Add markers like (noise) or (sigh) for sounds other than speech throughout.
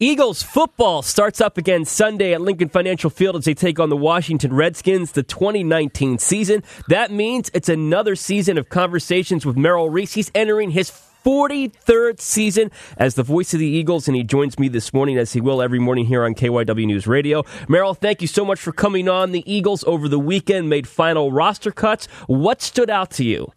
Eagles football starts up again Sunday at Lincoln Financial Field as they take on the Washington Redskins the 2019 season. That means it's another season of conversations with Merrill Reese. He's entering his 43rd season as the voice of the Eagles, and he joins me this morning as he will every morning here on KYW News Radio. Merrill, thank you so much for coming on. The Eagles over the weekend made final roster cuts. What stood out to you?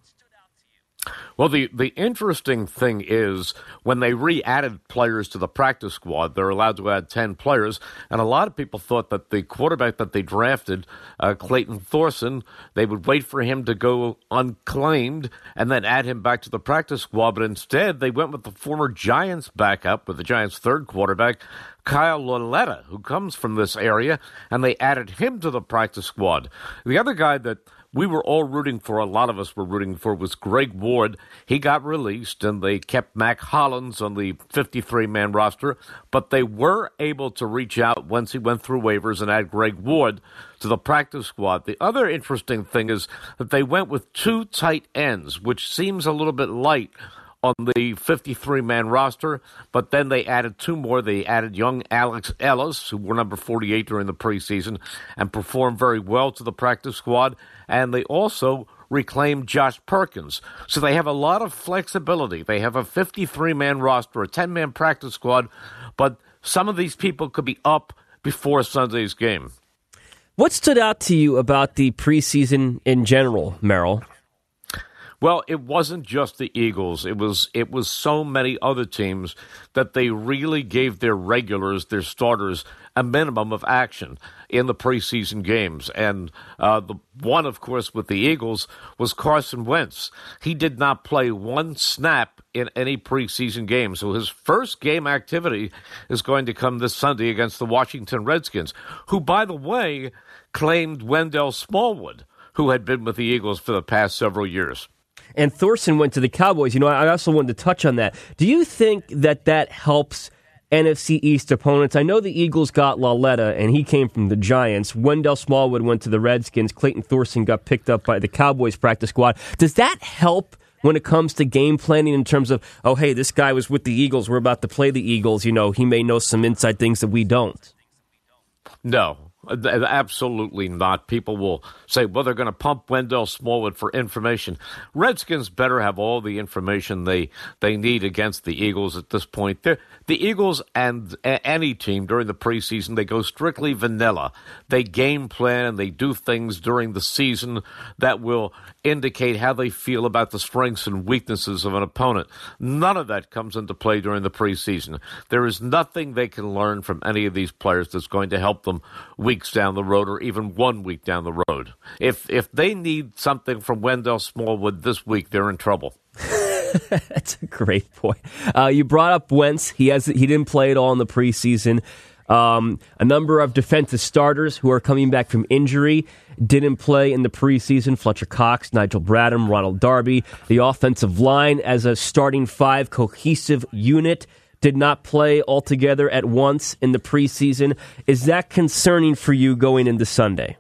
Well, the, the interesting thing is when they re added players to the practice squad, they're allowed to add 10 players. And a lot of people thought that the quarterback that they drafted, uh, Clayton Thorson, they would wait for him to go unclaimed and then add him back to the practice squad. But instead, they went with the former Giants backup, with the Giants' third quarterback, Kyle Lauletta, who comes from this area, and they added him to the practice squad. The other guy that we were all rooting for, a lot of us were rooting for, was Greg Ward. He got released and they kept Mack Hollins on the 53 man roster, but they were able to reach out once he went through waivers and add Greg Ward to the practice squad. The other interesting thing is that they went with two tight ends, which seems a little bit light on the 53 man roster, but then they added two more. They added young Alex Ellis, who wore number 48 during the preseason and performed very well to the practice squad. And they also reclaimed Josh Perkins. So they have a lot of flexibility. They have a 53 man roster, a 10 man practice squad, but some of these people could be up before Sunday's game. What stood out to you about the preseason in general, Merrill? Well, it wasn't just the Eagles. It was it was so many other teams that they really gave their regulars, their starters, a minimum of action in the preseason games. And uh, the one, of course, with the Eagles was Carson Wentz. He did not play one snap in any preseason game. So his first game activity is going to come this Sunday against the Washington Redskins, who, by the way, claimed Wendell Smallwood, who had been with the Eagles for the past several years and Thorson went to the Cowboys. You know, I also wanted to touch on that. Do you think that that helps NFC East opponents? I know the Eagles got Lauletta, and he came from the Giants. Wendell Smallwood went to the Redskins. Clayton Thorson got picked up by the Cowboys practice squad. Does that help? When it comes to game planning, in terms of, oh, hey, this guy was with the Eagles, we're about to play the Eagles, you know, he may know some inside things that we don't. No, Absolutely not. People will say, well, they're going to pump Wendell Smallwood for information. Redskins better have all the information they, they need against the Eagles at this point. They're, the Eagles and any team during the preseason, they go strictly vanilla. They game plan and they do things during the season that will indicate how they feel about the strengths and weaknesses of an opponent. None of that comes into play during the preseason. There is nothing they can learn from any of these players that's going to help them weeks down the road or even one week down the road. If if they need something from Wendell Smallwood this week, they're in trouble. (laughs) That's a great point. Uh, you brought up Wentz. He has he didn't play at all in the preseason. Um, a number of defensive starters who are coming back from injury didn't play in the preseason. Fletcher Cox, Nigel Bradham, Ronald Darby. The offensive line as a starting five cohesive unit did not play altogether at once in the preseason. Is that concerning for you going into Sunday?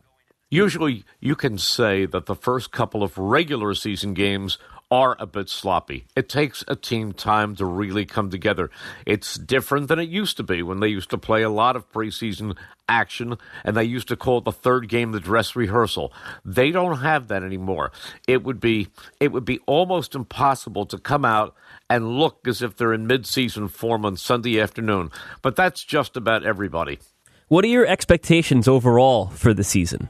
Usually, you can say that the first couple of regular season games are a bit sloppy. It takes a team time to really come together. It's different than it used to be when they used to play a lot of preseason action and they used to call the third game the dress rehearsal. They don't have that anymore. It would be it would be almost impossible to come out and look as if they're in midseason form on Sunday afternoon. But that's just about everybody. What are your expectations overall for the season?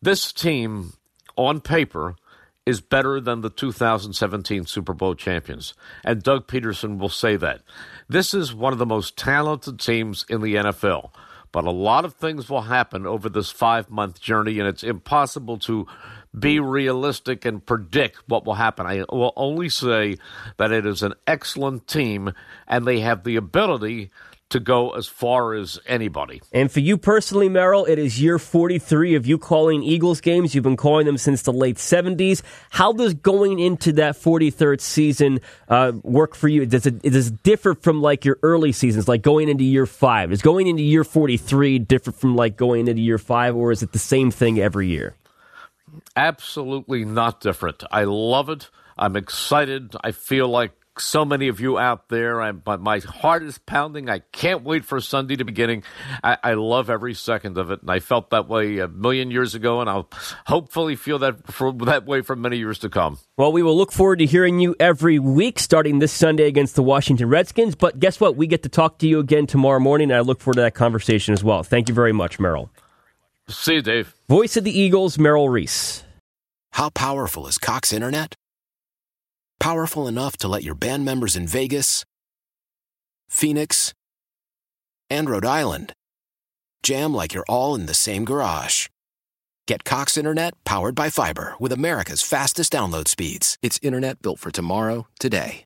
This team on paper is better than the 2017 Super Bowl champions. And Doug Pederson will say that. This is one of the most talented teams in the NFL. But a lot of things will happen over this five month journey, and it's impossible to be realistic and predict what will happen. I will only say that it is an excellent team and they have the ability to go as far as anybody. And for you personally, Merrill, it is year 43 of you calling Eagles games. You've been calling them since the late 70s. How does going into that 43rd season uh, work for you? Does it, does it differ from like your early seasons, like going into year five? Is going into year 43 different from like going into year five, or is it the same thing every year? Absolutely not different. I love it. I'm excited. I feel like so many of you out there. I'm, my heart is pounding. I can't wait for Sunday to beginning. I, I, love every second of it, and I felt that way a million years ago, and I'll hopefully feel that for, that way for many years to come. Well, we will look forward to hearing you every week, starting this Sunday against the Washington Redskins. But guess what? We get to talk to you again tomorrow morning, and I look forward to that conversation as well. Thank you very much, Merrill. See you, Dave. Voice of the Eagles, Merrill Reese. How powerful is Cox Internet? Powerful enough to let your band members in Vegas, Phoenix, and Rhode Island jam like you're all in the same garage. Get Cox Internet powered by fiber with America's fastest download speeds. It's internet built for tomorrow, today.